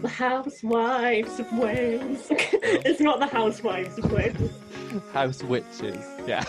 The Housewives of Wales. it's not the Housewives of Wales. House witches, yeah.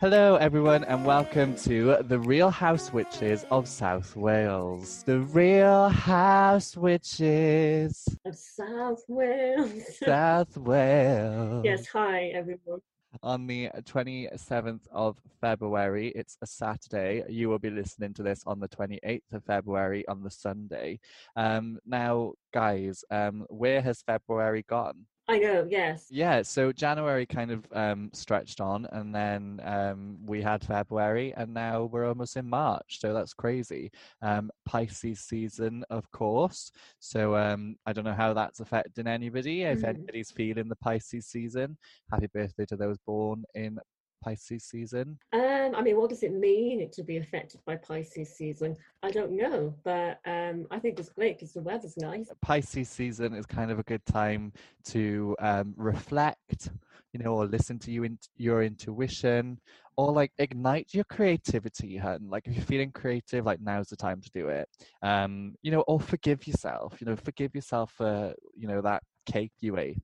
Hello, everyone, and welcome to the Real House Witches of South Wales. The Real House Witches Of South Wales. South Wales. yes, hi everyone. On the 27th of February, it's a Saturday. You will be listening to this on the 28th of February on the Sunday. Um, now, guys, um, where has February gone? I know, yes. Yeah, so January kind of um, stretched on, and then um, we had February, and now we're almost in March. So that's crazy. Um, Pisces season, of course. So um, I don't know how that's affecting anybody. If Mhm. anybody's feeling the Pisces season, happy birthday to those born in Pisces season. Um, I mean, what does it mean to be affected by Pisces season? I don't know, but um, I think it's great because the weather's nice. Pisces season is kind of a good time to um, reflect, you know, or listen to you in, your intuition, or like ignite your creativity, hun. Like if you're feeling creative, like now's the time to do it. Um, you know, or forgive yourself. You know, forgive yourself for you know that cake you ate,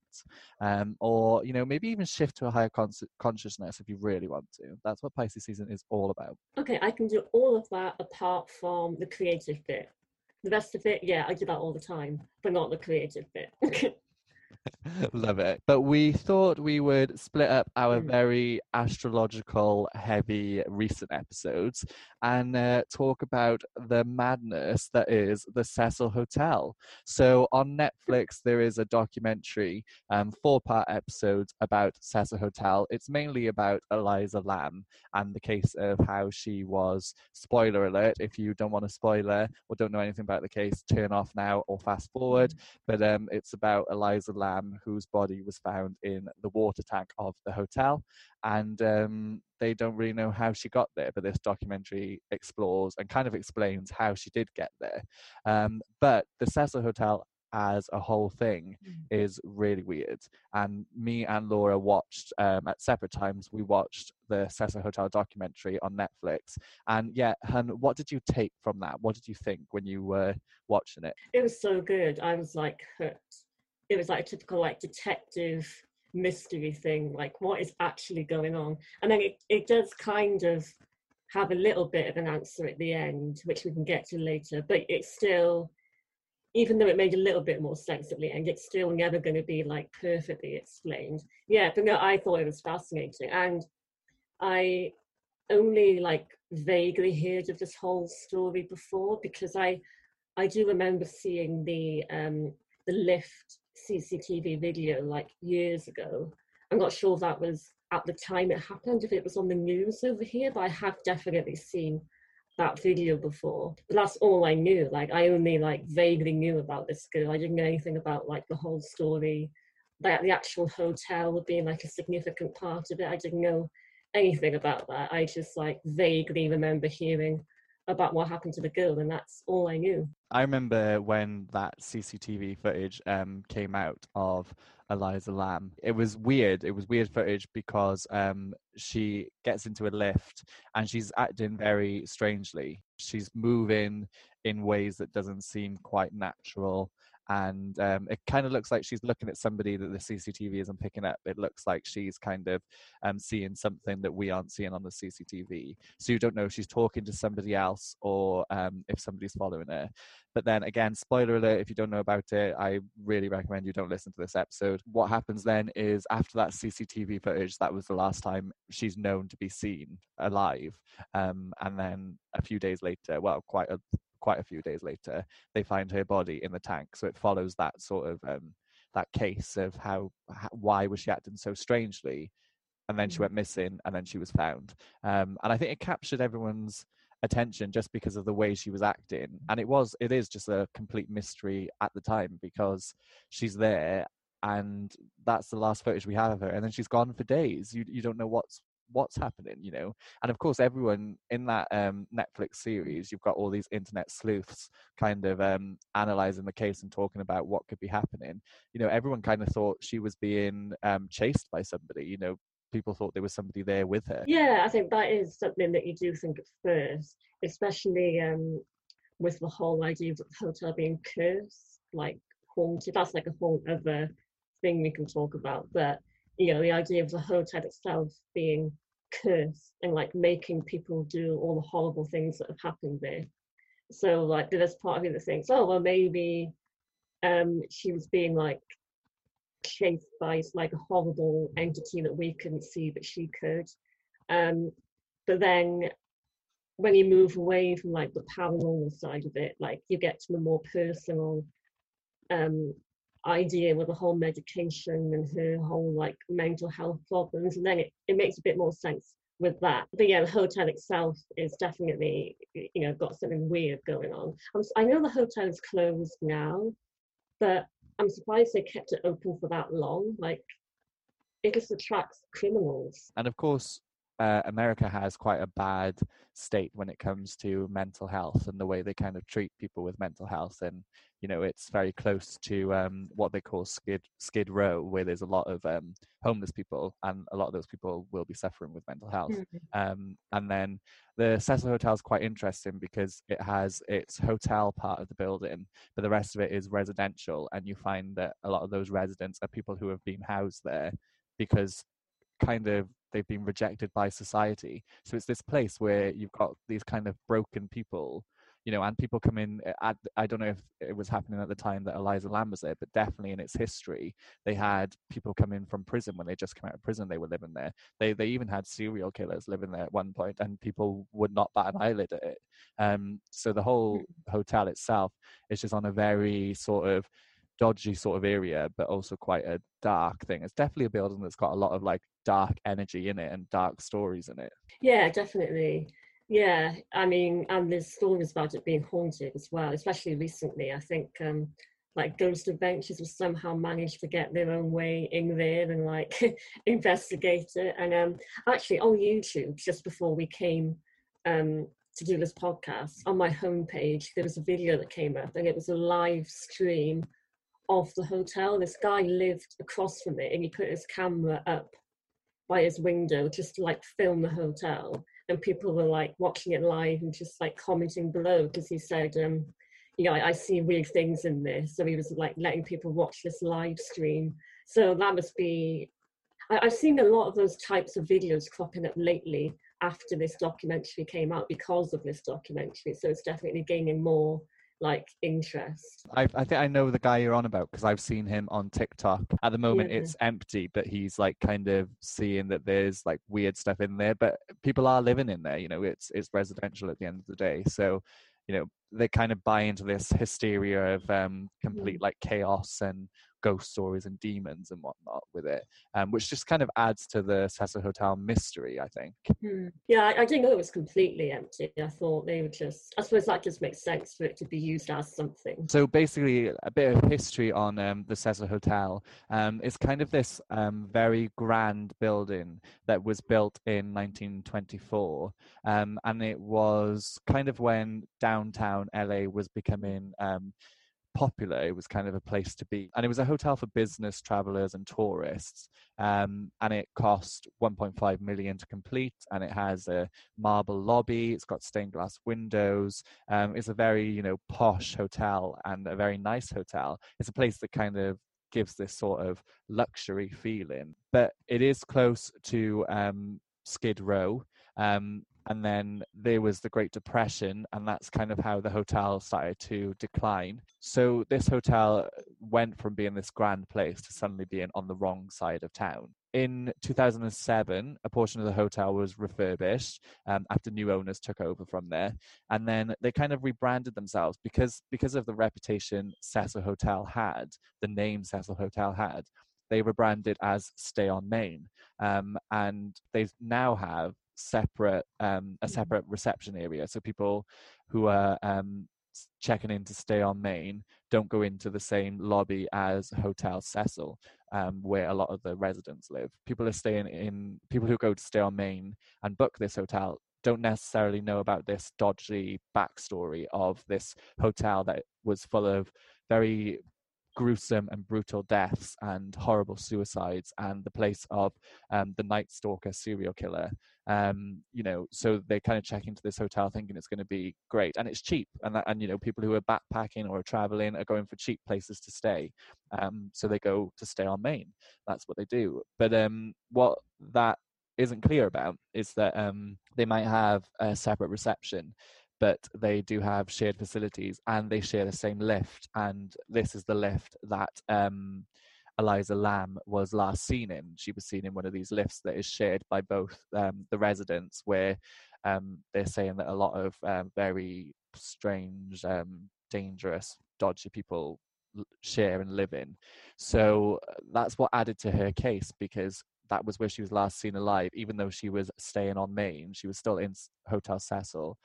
um, or you know maybe even shift to a higher con- consciousness if you really want to. That's what Pisces season is all about. Okay, I can do all of that apart from the creative bit. The rest of it, yeah, I do that all the time, but not the creative bit. Love it. But we thought we would split up our Mm. very astrological heavy recent episodes and uh, talk about the madness that is the Cecil Hotel. So on Netflix, there is a documentary, um, four part episodes about Cecil Hotel. It's mainly about Elisa Lam and the case of how she was, spoiler alert, if you don't want a spoiler or don't know anything about the case, turn off now or fast forward but um, it's about Elisa Lam, whose body was found in the water tank of the hotel, and um, they don't really know how she got there. But this documentary explores and kind of explains how she did get there. Um, but the Cecil Hotel as a whole thing Mm. is really weird. And me and Laura watched um, at separate times. We watched the Cecil Hotel documentary on Netflix. And yeah, hun, what did you take from that? What did you think when you were watching it? It was so good. I was like hooked. It was like a typical like detective mystery thing, like what is actually going on. And then it, it does kind of have a little bit of an answer at the end, which we can get to later, but it's still even though it made a little bit more sense at the end, it's still never going to be like perfectly explained. Yeah, but no, I thought it was fascinating. And I only like vaguely heard of this whole story before because I I do remember seeing the um the lift CCTV video like years ago. I'm not sure that was at the time it happened, if it was on the news over here, but I have definitely seen that video before. But that's all I knew. Like I only like vaguely knew about this girl. I didn't know anything about like the whole story, like the actual hotel being like a significant part of it. I didn't know anything about that. I just like vaguely remember hearing about what happened to the girl, and that's all I knew. I remember when that CCTV footage um, came out of Elisa Lam. It was weird. It was weird footage because um, she gets into a lift and she's acting very strangely. She's moving in ways that doesn't seem quite natural. And um, it kind of looks like she's looking at somebody that the CCTV isn't picking up. It looks like she's kind of um, seeing something that we aren't seeing on the CCTV. So you don't know if she's talking to somebody else or um, if somebody's following her. But then again, spoiler alert, if you don't know about it, I really recommend you don't listen to this episode. What happens then is after that CCTV footage, that was the last time she's known to be seen alive. Um, and then a few days later, well, quite a quite a few days later, they find her body in the tank. So it follows that sort of um, that case of how, how why was she acting so strangely, and then she Mm. went missing, and then she was found. Um, and I think it captured everyone's attention just because of the way she was acting and it was it is just a complete mystery at the time because she's there and that's the last footage we have of her and then she's gone for days you you don't know what's what's happening you know and of course everyone in that um netflix series you've got all these internet sleuths kind of um analyzing the case and talking about what could be happening you know everyone kind of thought she was being um chased by somebody you know people thought there was somebody there with her Yeah, I think that is something that you do think at first, especially um, with the whole idea of the hotel being cursed, like haunted. That's like a whole other thing we can talk about. But you know, the idea of the hotel itself being cursed and like making people do all the horrible things that have happened there. So like there's part of me that thinks, oh well maybe um she was being like chased by like a horrible entity that we couldn't see but she could. Um but then when you move away from like the paranormal side of it, like you get to the more personal um, idea with the whole medication and her whole like mental health problems, and then it, it makes a bit more sense with that. But yeah, the hotel itself is definitely you know got something weird going on. I'm, I know the hotel is closed now, but I'm surprised they kept it open for that long. Like it just attracts criminals. And of course, uh, America has quite a bad state when it comes to mental health and the way they kind of treat people with mental health. And you know, it's very close to um, what they call skid skid row, where there's a lot of um, homeless people, and a lot of those people will be suffering with mental health. Mm-hmm. Um, and then the Cecil Hotel is quite interesting because it has its hotel part of the building, but the rest of it is residential, and you find that a lot of those residents are people who have been housed there because kind of they've been rejected by society. So it's this place where you've got these kind of broken people, you know, and people come in. Eh, at, I don't know if it was happening at the time that elisa Lam was there, but definitely in its history, they had people come in from prison when they just come out of prison. They were living there. They they even had serial killers living there at one point, and people would not bat an eyelid at it. Um, so the whole hmm. hotel itself is just on a very sort of dodgy sort of area, but also quite a dark thing. It's definitely a building that's got a lot of like dark energy in it and dark stories in it. Yeah, definitely. Yeah, I mean, and there's stories about it being haunted as well, especially recently. I think um, like Ghost Adventures will somehow managed to get their own way in there and like investigate it. And um, actually, on YouTube, just before we came um, to do this podcast, on my homepage, there was a video that came up, and it was a live stream of the hotel. This guy lived across from it, and he put his camera up by his window just to like film the hotel. And people were like watching it live and just like commenting below because he said um you know I, I, see weird things in this. So he was like letting people watch this live stream. So that must be I, i've seen a lot of those types of videos cropping up lately after this documentary came out because of this documentary. So it's definitely gaining more like interest. I, I think I know the guy you're on about because I've seen him on TikTok. At the moment, yeah. it's empty, but he's like kind of seeing that there's like weird stuff in there. But people are living in there. You know, it's it's residential at the end of the day. So, you know, they kind of buy into this hysteria of um, complete mm. like chaos and ghost stories and demons and whatnot with it, um, which just kind of adds to the Cecil Hotel mystery, I think. Hmm. Yeah, I, I, didn't know it was completely empty. I thought they would just, I suppose that just makes sense for it to be used as something. So basically, a bit of history on um, the Cecil Hotel. Um, it's kind of this um, very grand building that was built in 1924. Um, and it was kind of when downtown LA was becoming um, popular. It was kind of a place to be, and it was a hotel for business travelers and tourists. Um, and it cost 1.5 million to complete, and it has a marble lobby. It's got stained glass windows. Um, it's a very you know posh hotel and a very nice hotel. It's a place that kind of gives this sort of luxury feeling, but it is close to um, Skid Row. Um, and then there was the Great Depression, and that's kind of how the hotel started to decline. So this hotel went from being this grand place to suddenly being on the wrong side of town. In 2007, a portion of the hotel was refurbished um, after new owners took over from there, and then they kind of rebranded themselves because because of the reputation Cecil Hotel had, the name Cecil Hotel had. They rebranded as Stay on Main, um, and they now have separate um, a mm-hmm. separate reception area. So people who are um, checking in to stay on main don't go into the same lobby as Hotel Cecil, um, where a lot of the residents live. People are staying in. People who go to stay on main and book this hotel don't necessarily know about this dodgy backstory of this hotel that was full of very gruesome and brutal deaths and horrible suicides and the place of um, the Night Stalker serial killer um, you know, so they kind of check into this hotel thinking it's going to be great and it's cheap. And and you know, people who are backpacking or are traveling are going for cheap places to stay. Um, so they go to stay on main That's what they do. But um, what that isn't clear about is that um, they might have a separate reception but they do have shared facilities and they share the same lift and this is the lift that um, Elisa Lam was last seen in. She was seen in one of these lifts that is shared by both um, the residents, where um, they're saying that a lot of um, very strange, um, dangerous, dodgy people share and live in. So uh, that's what added to her case because that was where she was last seen alive, even though she was staying on Main. She was still in Hotel Cecil.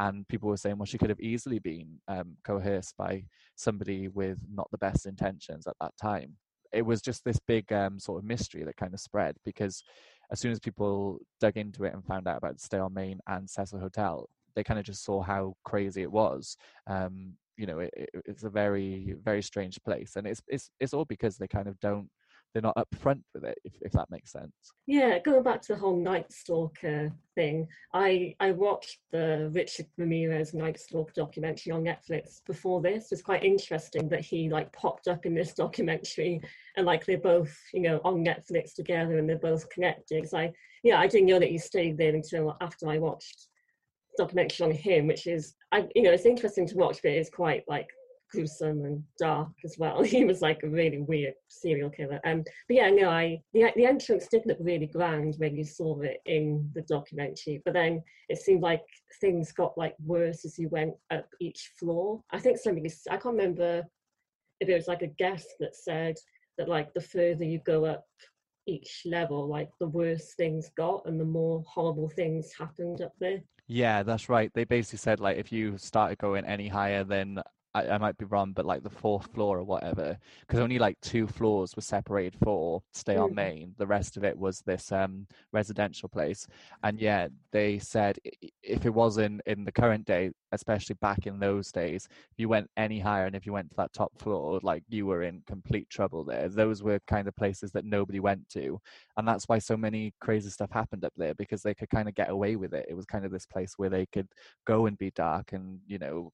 And people were saying, well, she could have easily been um, coerced by somebody with not the best intentions at that time it was just this big um, sort of mystery that kind of spread because as soon as people dug into it and found out about Stay on Main and Cecil Hotel, they kind of just saw how crazy it was. Um, you know, it, it, it's a very, very strange place, and it's it's it's all because they kind of don't they're not upfront with it, if, if that makes sense. Yeah, going back to the whole Night Stalker thing, I I watched the Richard Ramirez Night Stalker documentary on Netflix before this. It's quite interesting that he like popped up in this documentary and like they're both, you know, on Netflix together and they're both connected. So I yeah, I didn't know that he stayed there until after I watched documentary on him, which is I you know, it's interesting to watch, but it's quite like gruesome and dark as well. He was like a really weird serial killer. Um, but yeah, no, I the the entrance did look really grand when you saw it in the documentary. But then it seemed like things got like worse as you went up each floor. I think somebody I can't remember if it was like a guest that said that like the further you go up each level, like the worse things got and the more horrible things happened up there. Yeah, that's right. They basically said like if you started going any higher, then I, I, might be wrong, but like the fourth floor or whatever, because only like two floors were separated for stay on mm. main. The rest of it was this um, residential place. And yeah, they said if it wasn't in the current day, especially back in those days, if you went any higher and if you went to that top floor, like you were in complete trouble there. Those were kind of places that nobody went to. And that's why so many crazy stuff happened up there because they could kind of get away with it. It was kind of this place where they could go and be dark and, you know,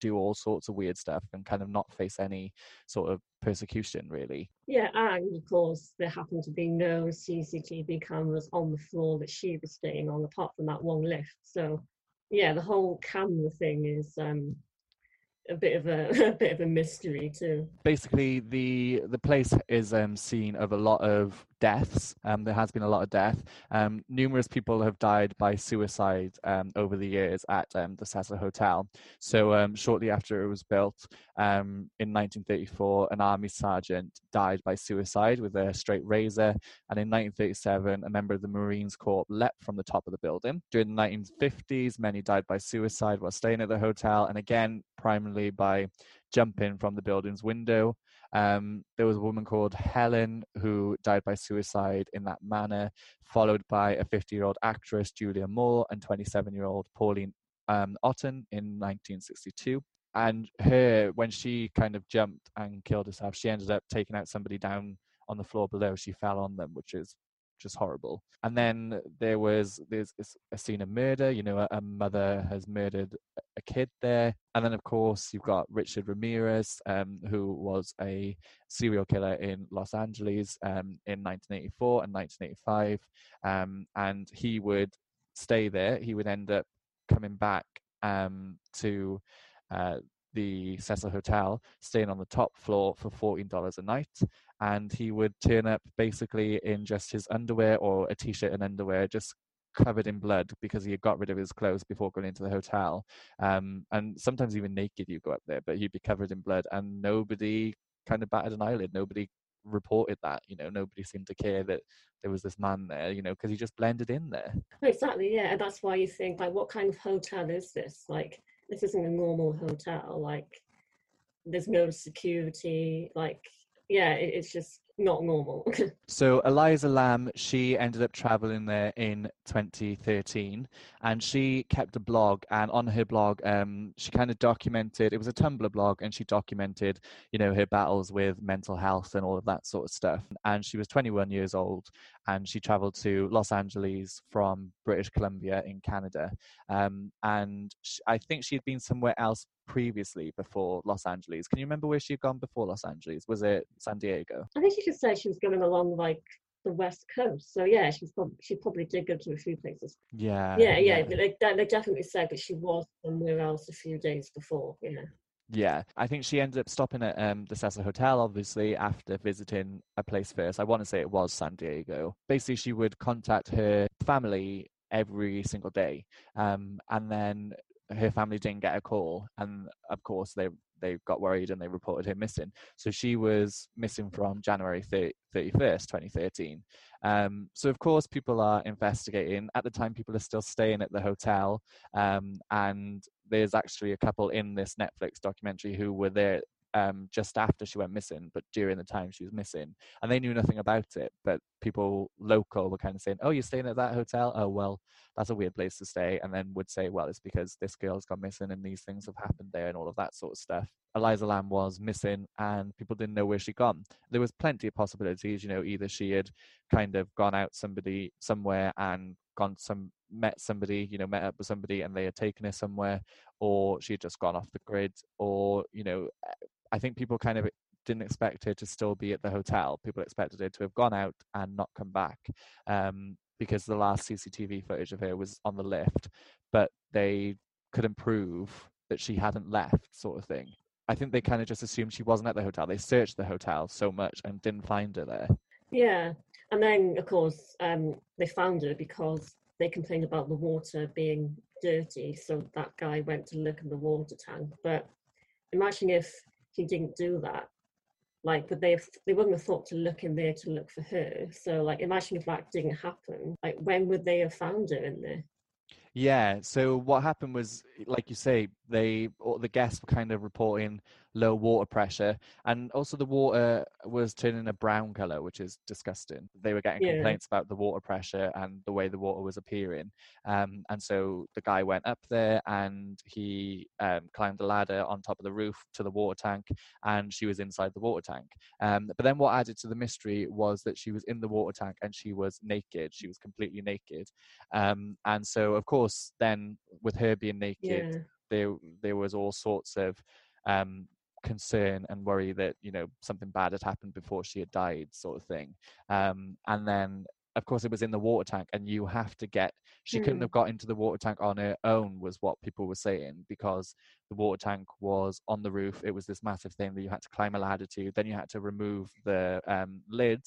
do all sorts of weird stuff and kind of not face any sort of persecution really yeah and of course there happened to be no cctv cameras on the floor that she was staying on apart from that one lift so yeah the whole camera thing is um a bit of a, a, bit of a mystery too. Basically, the the place is um, scene of a lot of deaths. Um, there has been a lot of death. Um, numerous people have died by suicide um, over the years at um, the Cecil Hotel. So um, shortly after it was built um, in 1934, an army sergeant died by suicide with a straight razor. And in 1937, a member of the Marines Corps leapt from the top of the building. During the 1950s, many died by suicide while staying at the hotel, and again, primarily by jumping from the building's window. Um, there was a woman called Helen who died by suicide in that manner, followed by a 50 year old actress, Julia Moore, and 27 year old Pauline um, Otton in 1962. And her, when she kind of jumped and killed herself, she ended up taking out somebody down on the floor below. She fell on them, which is just horrible. And then there was there's a scene of murder. You know, a, a, mother has murdered a kid there, and then of course you've got Richard Ramirez, um, who was a serial killer in Los Angeles um, in 1984 and 1985, um, and he would stay there. He would end up coming back um, to. Uh, the Cecil Hotel, staying on the top floor for $14 a night and he would turn up basically in just his underwear or a t-shirt and underwear just covered in blood because he had got rid of his clothes before going into the hotel. Um, and sometimes even naked you go up there but he'd be covered in blood and nobody kind of batted an eyelid. Nobody reported that you know nobody seemed to care that there was this man there you know because he just blended in there. Exactly yeah and that's why you think like what kind of hotel is this? Like this isn't a normal hotel like there's no security like yeah, it, it's just not normal. so Elisa Lam, she ended up traveling there in 2013, and she kept a blog. And on her blog, um, she kind of documented. It was a Tumblr blog, and she documented, you know, her battles with mental health and all of that sort of stuff. And she was 21 years old, and she traveled to Los Angeles from British Columbia in Canada. Um, and she, I think she had been somewhere else previously before Los Angeles. Can you remember where she had gone before Los Angeles? Was it San Diego? I think she just said she was going along like the west coast. So yeah, she's probably she probably did go to a few places. Yeah. Yeah, yeah. yeah. They, they definitely said that she was somewhere else a few days before. Yeah. Yeah, I think she ended up stopping at um, the Cecil Hotel, obviously, after visiting a place first. I want to say it was San Diego. Basically, she would contact her family every single day. Um, and then her family didn't get a call, and of course they they got worried and they reported her missing. So she was missing from January 30, 31st, 2013. Um, so of course people are investigating. At the time, people are still staying at the hotel, um, and there's actually a couple in this Netflix documentary who were there um, just after she went missing, but during the time she was missing, and they knew nothing about it. But people local were kind of saying, "Oh, you're staying at that hotel? Oh, well, that's a weird place to stay," and then would say, "Well, it's because this girl's gone missing and these things have happened there and all of that sort of stuff." Elisa Lam was missing, and people didn't know where she'd gone. There was plenty of possibilities, you know, either she had kind of gone out somebody somewhere and gone some met somebody, you know, met up with somebody and they had taken her somewhere, or she had just gone off the grid, or you know, I think people kind of didn't expect her to still be at the hotel. People expected her to have gone out and not come back um, because the last CCTV footage of her was on the lift, but they couldn't prove that she hadn't left, sort of thing. I think they kind of just assumed she wasn't at the hotel. They searched the hotel so much and didn't find her there. Yeah, and then of course um, they found her because they complained about the water being dirty. So that guy went to look in the water tank. But imagine if he didn't do that. Like but they they wouldn't have thought to look in there to look for her. So like imagine if that didn't happen. Like when would they have found her in there yeah so what happened was like you say they the guests were kind of reporting low water pressure, and also the water was turning a brown color, which is disgusting. They were getting yeah. complaints about the water pressure and the way the water was appearing, um, and so the guy went up there and he um, climbed a ladder on top of the roof to the water tank, and she was inside the water tank. Um, but then what added to the mystery was that she was in the water tank and she was naked. She was completely naked, um, and so of course then with her being naked. Yeah. There, there was all sorts of um, concern and worry that you know something bad had happened before she had died sort of thing um, and then of course it was in the water tank and you have to get she mm. couldn't hmm. have got into the water tank on her own was what people were saying because the water tank was on the roof it was this massive thing that you had to climb a ladder to then you had to remove the um, lid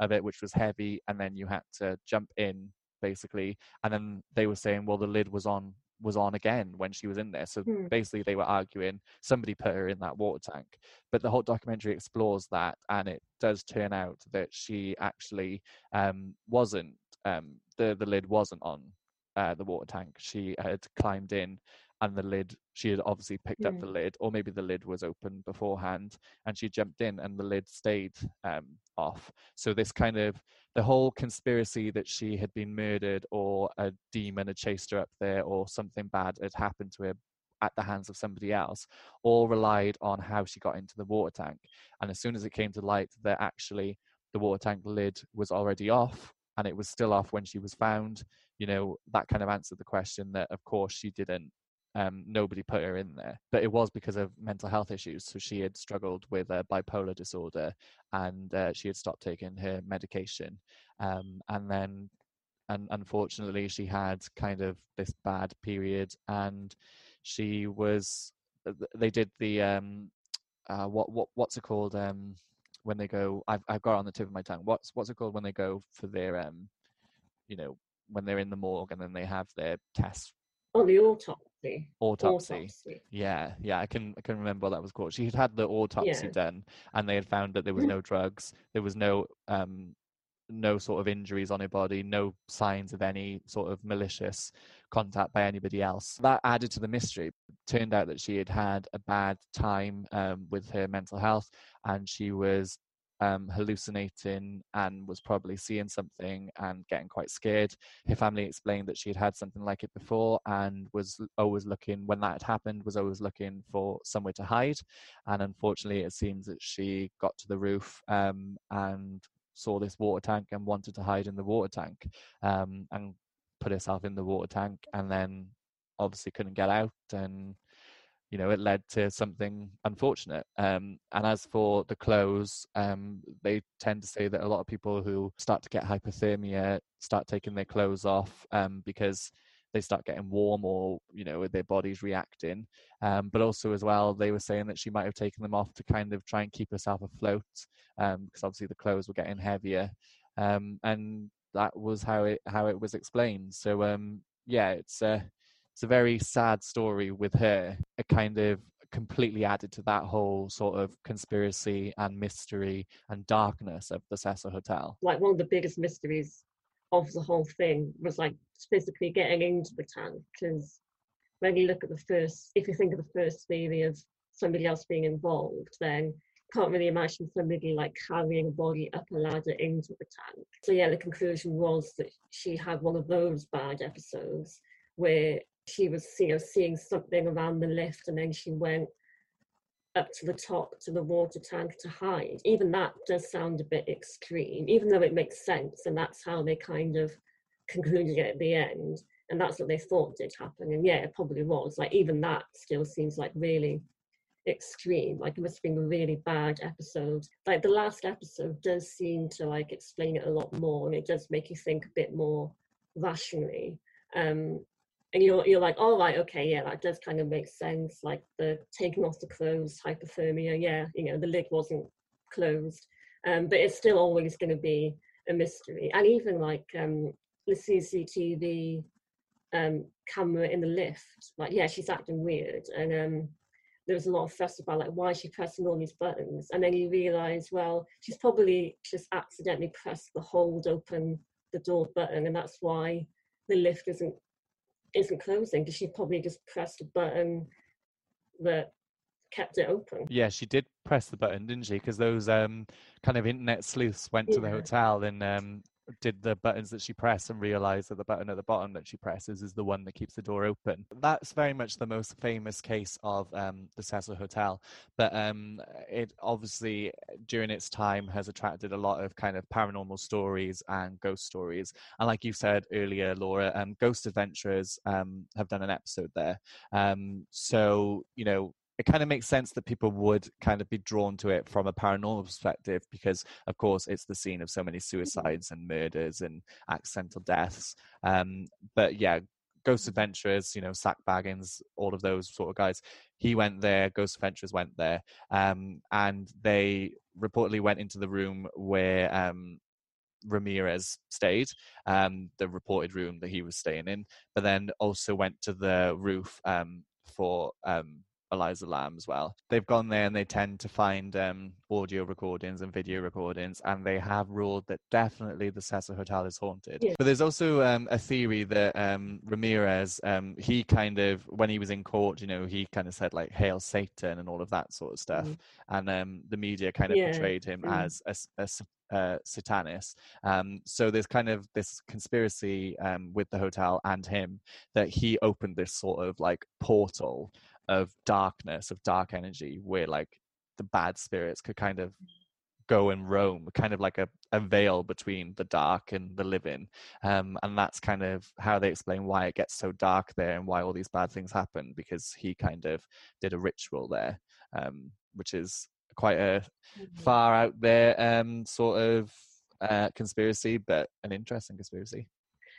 of it which was heavy and then you had to jump in basically and then they were saying well the lid was on was on again when she was in there. So hmm. basically, they were arguing somebody put her in that water tank. But the whole documentary explores that, and it does turn out that she actually um, wasn't. Um, the the lid wasn't on uh, the water tank. She had climbed in, and the lid. She had obviously picked up the lid, or maybe the lid was open beforehand, and she jumped in, and the lid stayed um, off. So this kind of the whole conspiracy that she had been murdered or a demon had chased her up there or something bad had happened to her at the hands of somebody else all relied on how she got into the water tank and as soon as it came to light that actually the water tank lid was already off and it was still off when she was found you know that kind of answered the question that of course she didn't um, nobody put her in there. But it was because of mental health issues. So she had struggled with a bipolar disorder and uh, she had stopped taking her medication. Um, and then, and unfortunately, she had kind of this bad period and she was, they did the, um, uh, what, what, what's it called? Um, when they go, I've, I've got it on the tip of my tongue. What's, what's it called when they go for their, um, you know, when they're in the morgue and then they have their tests Oh, the autopsy. Autopsy. autopsy. Yeah, yeah, I can I can remember what that was called. She had had the autopsy yeah. done, and they had found that there was no drugs, there was no um, no sort of injuries on her body, no signs of any sort of malicious contact by anybody else. That added to the mystery. turned out that she had had a bad time um, with her mental health, and she was um, hallucinating and was probably seeing something and getting quite scared. Her family explained that she had had something like it before and was always looking, when that had happened, was always looking for somewhere to hide. And unfortunately, it seems that she got to the roof um, and saw this water tank and wanted to hide in the water tank um, and put herself in the water tank and then obviously couldn't get out and you know it led to something unfortunate um, and as for the clothes um, they tend to say that a lot of people who start to get hypothermia start taking their clothes off um, because they start getting warm or you know their body's reacting um, but also as well they were saying that she might have taken them off to kind of try and keep herself afloat because um, obviously the clothes were getting heavier um, and that was how it how it was explained. So yeah it's a it's a very sad story with her. It kind of completely added to that whole sort of conspiracy and mystery and darkness of the Cecil Hotel. Like one of the biggest mysteries of the whole thing was like physically getting into the tank because when you look at the first, if you think of the first theory of somebody else being involved, then can't really imagine somebody like carrying a body up a ladder into the tank. So yeah, the conclusion was that she had one of those bad episodes where she was you know seeing something around the lift and then she went up to the top to the water tank to hide. Even that does sound a bit extreme even though it makes sense and that's how they kind of concluded it at the end and that's what they thought did happen. And yeah it probably was. Like even that still seems like really extreme. Like it must have been a really bad episode. Like the last episode does seem to like explain it a lot more and it does make you think a bit more rationally. Um and you're you're like, all oh, right, okay, yeah, that does kind of make sense. Like the taking off the clothes, hypothermia, yeah, you know, the lid wasn't closed, um, but it's still always going to be a mystery. And even like um, the CCTV um, camera in the lift, like yeah, she's acting weird, and um, there was a lot of fuss about like why is she pressing all these buttons, and then you realise, well, she's probably just accidentally pressed the hold open the door button, and that's why the lift isn't isn't closing because she probably just pressed a button that kept it open. Yeah, she did press the button, didn't she? Because those um, kind of internet sleuths went to the hotel and um, did the buttons that she pressed and realized that the button at the bottom that she presses is the one that keeps the door open. That's very much the most famous case of um, the Cecil Hotel, but um, it obviously during its time has attracted a lot of kind of paranormal stories and ghost stories. And like you said earlier, Laura, um, Ghost Adventurers um, have done an episode there. Um, so you know it kind of makes sense that people would kind of be drawn to it from a paranormal perspective because of course it's the scene of so many mm-hmm. suicides and murders and accidental deaths um, but yeah ghost mm-hmm. adventurers you know Zak Bagans all of those sort of guys he went there ghost adventurers went there um, and they reportedly went into the room where um, Ramirez stayed, um, the reported room that he was staying in, but then also went to the roof um, for um, Elisa Lam as well. They've gone there and they tend to find um, audio recordings and video recordings, and they have ruled that definitely the Cecil Hotel is haunted. Yeah. But there's also um, a theory that um, Ramirez, um, he kind of, when he was in court, you know, he kind of said like "Hail Satan" and all of that sort of stuff, mm. and um, the media kind of yeah. portrayed him mm. as a, a uh, Satanist. Um, so there's kind of this conspiracy um, with the hotel and him that he opened this sort of like portal of darkness, of dark energy, where like the bad spirits could kind of go and roam, kind of like a, a veil between the dark and the living. Um, and that's kind of how they explain why it gets so dark there and why all these bad things happen, because he kind of did a ritual there, um, which is quite a mm-hmm. far out there um, sort of uh, conspiracy, but an interesting conspiracy.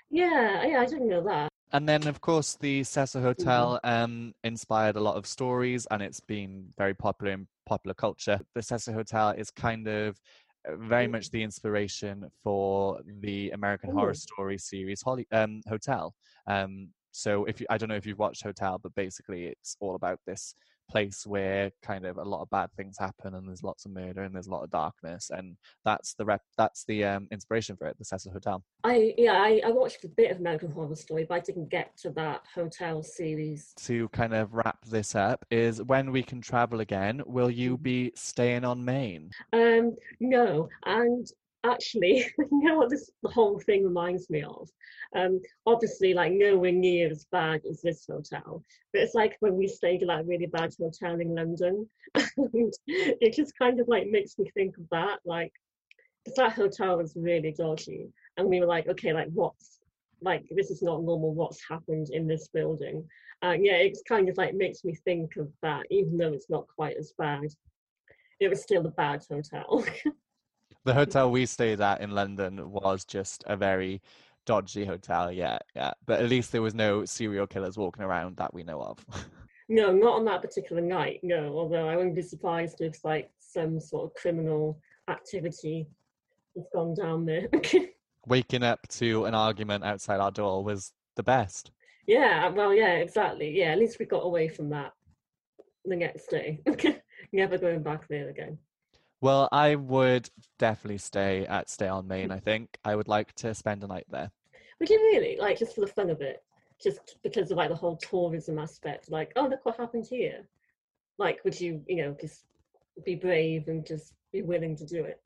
Yeah, yeah, I didn't know that. And then, of course, the Cecil Hotel um, inspired a lot of stories, and it's been very popular in popular culture. The Cecil Hotel is kind of uh, very much the inspiration for the American Ooh. Horror Story series Holly, um, Hotel. Um, so, if you, I don't know if you've watched Hotel, but basically, it's all about this place where kind of a lot of bad things happen and there's lots of murder and there's a lot of darkness and that's the rep that's the um, inspiration for it the Cecil Hotel. I yeah I, I watched a bit of American Horror Story but I didn't get to that hotel series. To kind of wrap this up is when we can travel again will you Mm-hmm. be staying on Main? Um no and actually you know what this whole thing reminds me of? Um obviously like nowhere near as bad as this hotel but it's like when we stayed at that really bad hotel in london it just kind of like makes me think of that like because that hotel was really dodgy and we were like okay like what's like this is not normal what's happened in this building? And yeah it's kind of like makes me think of that even though it's not quite as bad. It was still a bad hotel the hotel we stayed at in London was just a very dodgy hotel yeah yeah but at least there was no serial killers walking around that we know of No, not on that particular night. No, although I wouldn't be surprised if like some sort of criminal activity has gone down there. waking up to an argument outside our door was the best yeah, uh, well, yeah, exactly. Yeah, at least we got away from that the next day. Never going back there again. Well, I would definitely stay at Stay on Main. I think I would like to spend a night there. Would you really like just for the fun of it? Just because of like the whole tourism aspect, like, oh look what happened here. Like, would you, you know, just be brave and just be willing to do it?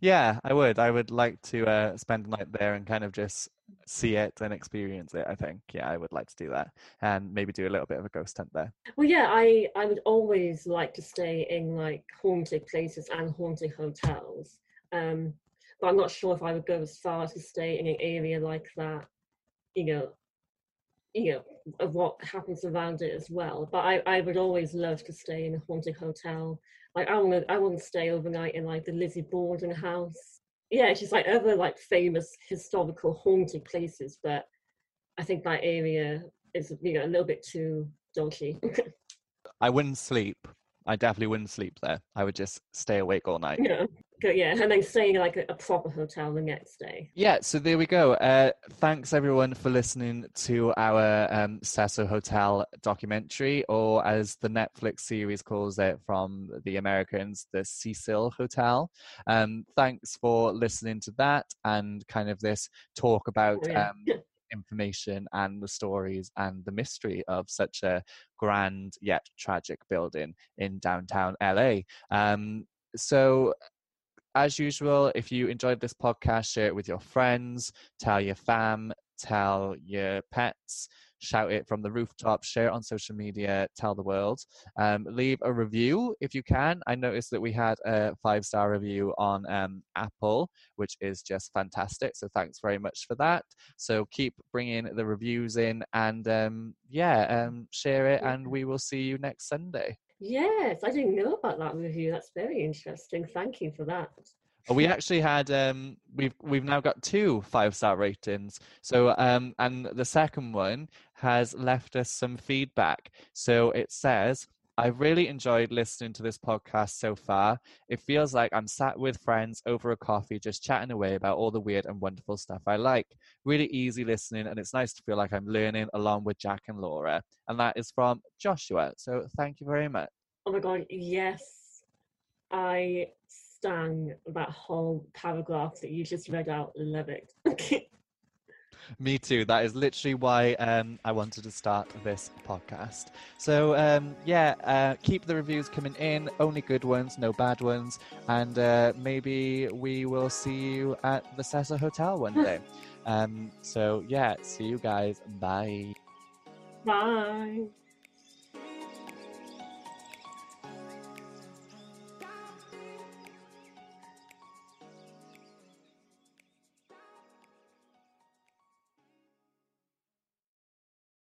Yeah, I would. I would like to uh, spend a night there and kind of just see it and experience it. I think. Yeah, I would like to do that and maybe do a little bit of a ghost hunt there. Well, yeah, I I would always like to stay in like haunted places and haunted hotels. Um, but I'm not sure if I would go as far to stay in an area like that. You know, you know of what happens around it as well. But I I would always love to stay in a haunted hotel. Like I want to I want to stay overnight in like the Lizzie Borden house. Yeah, it's just like other like famous historical haunted places, but I think that area is you know a little bit too dodgy. I wouldn't sleep. I definitely wouldn't sleep there. I would just stay awake all night. yeah, yeah, and then staying in like a, a proper hotel the next day. Yeah, so there we go. Uh, thanks everyone for listening to our um, Cecil Hotel documentary, or as the Netflix series calls it from the Americans, the Cecil Hotel. Um, thanks for listening to that and kind of this talk about Oh, yeah. um, information and the stories and the mystery of such a grand yet tragic building in downtown LA. Um, so as usual, if you enjoyed this podcast, share it with your friends, tell your fam, tell your pets, shout it from the rooftop, share it on social media, tell the world. Um, leave a review if you can. I noticed that we had a five star review on um, Apple, which is just fantastic. So thanks very much for that. So keep bringing the reviews in and um, yeah, um, share it, and we will see you next Sunday. Yes, I didn't know about that review. That's very interesting. Thank you for that. We actually had um we've we've now got two five star ratings. So um and the second one has left us some feedback. So it says I've really enjoyed listening to this podcast so far. It feels like I'm sat with friends over a coffee just chatting away about all the weird and wonderful stuff I like. Really easy listening and it's nice to feel like I'm learning along with Jack and Laura. And that is from Joshua. So thank you very much. Oh my god, yes. I stan that whole paragraph that you just read out. Love it. Me too. That is literally why um, I wanted to start this podcast. So um, yeah, uh, keep the reviews coming in. Only good ones, no bad ones, and uh, maybe we will see you at the Cecil Hotel one day. um, so yeah, see you guys. Bye. Bye.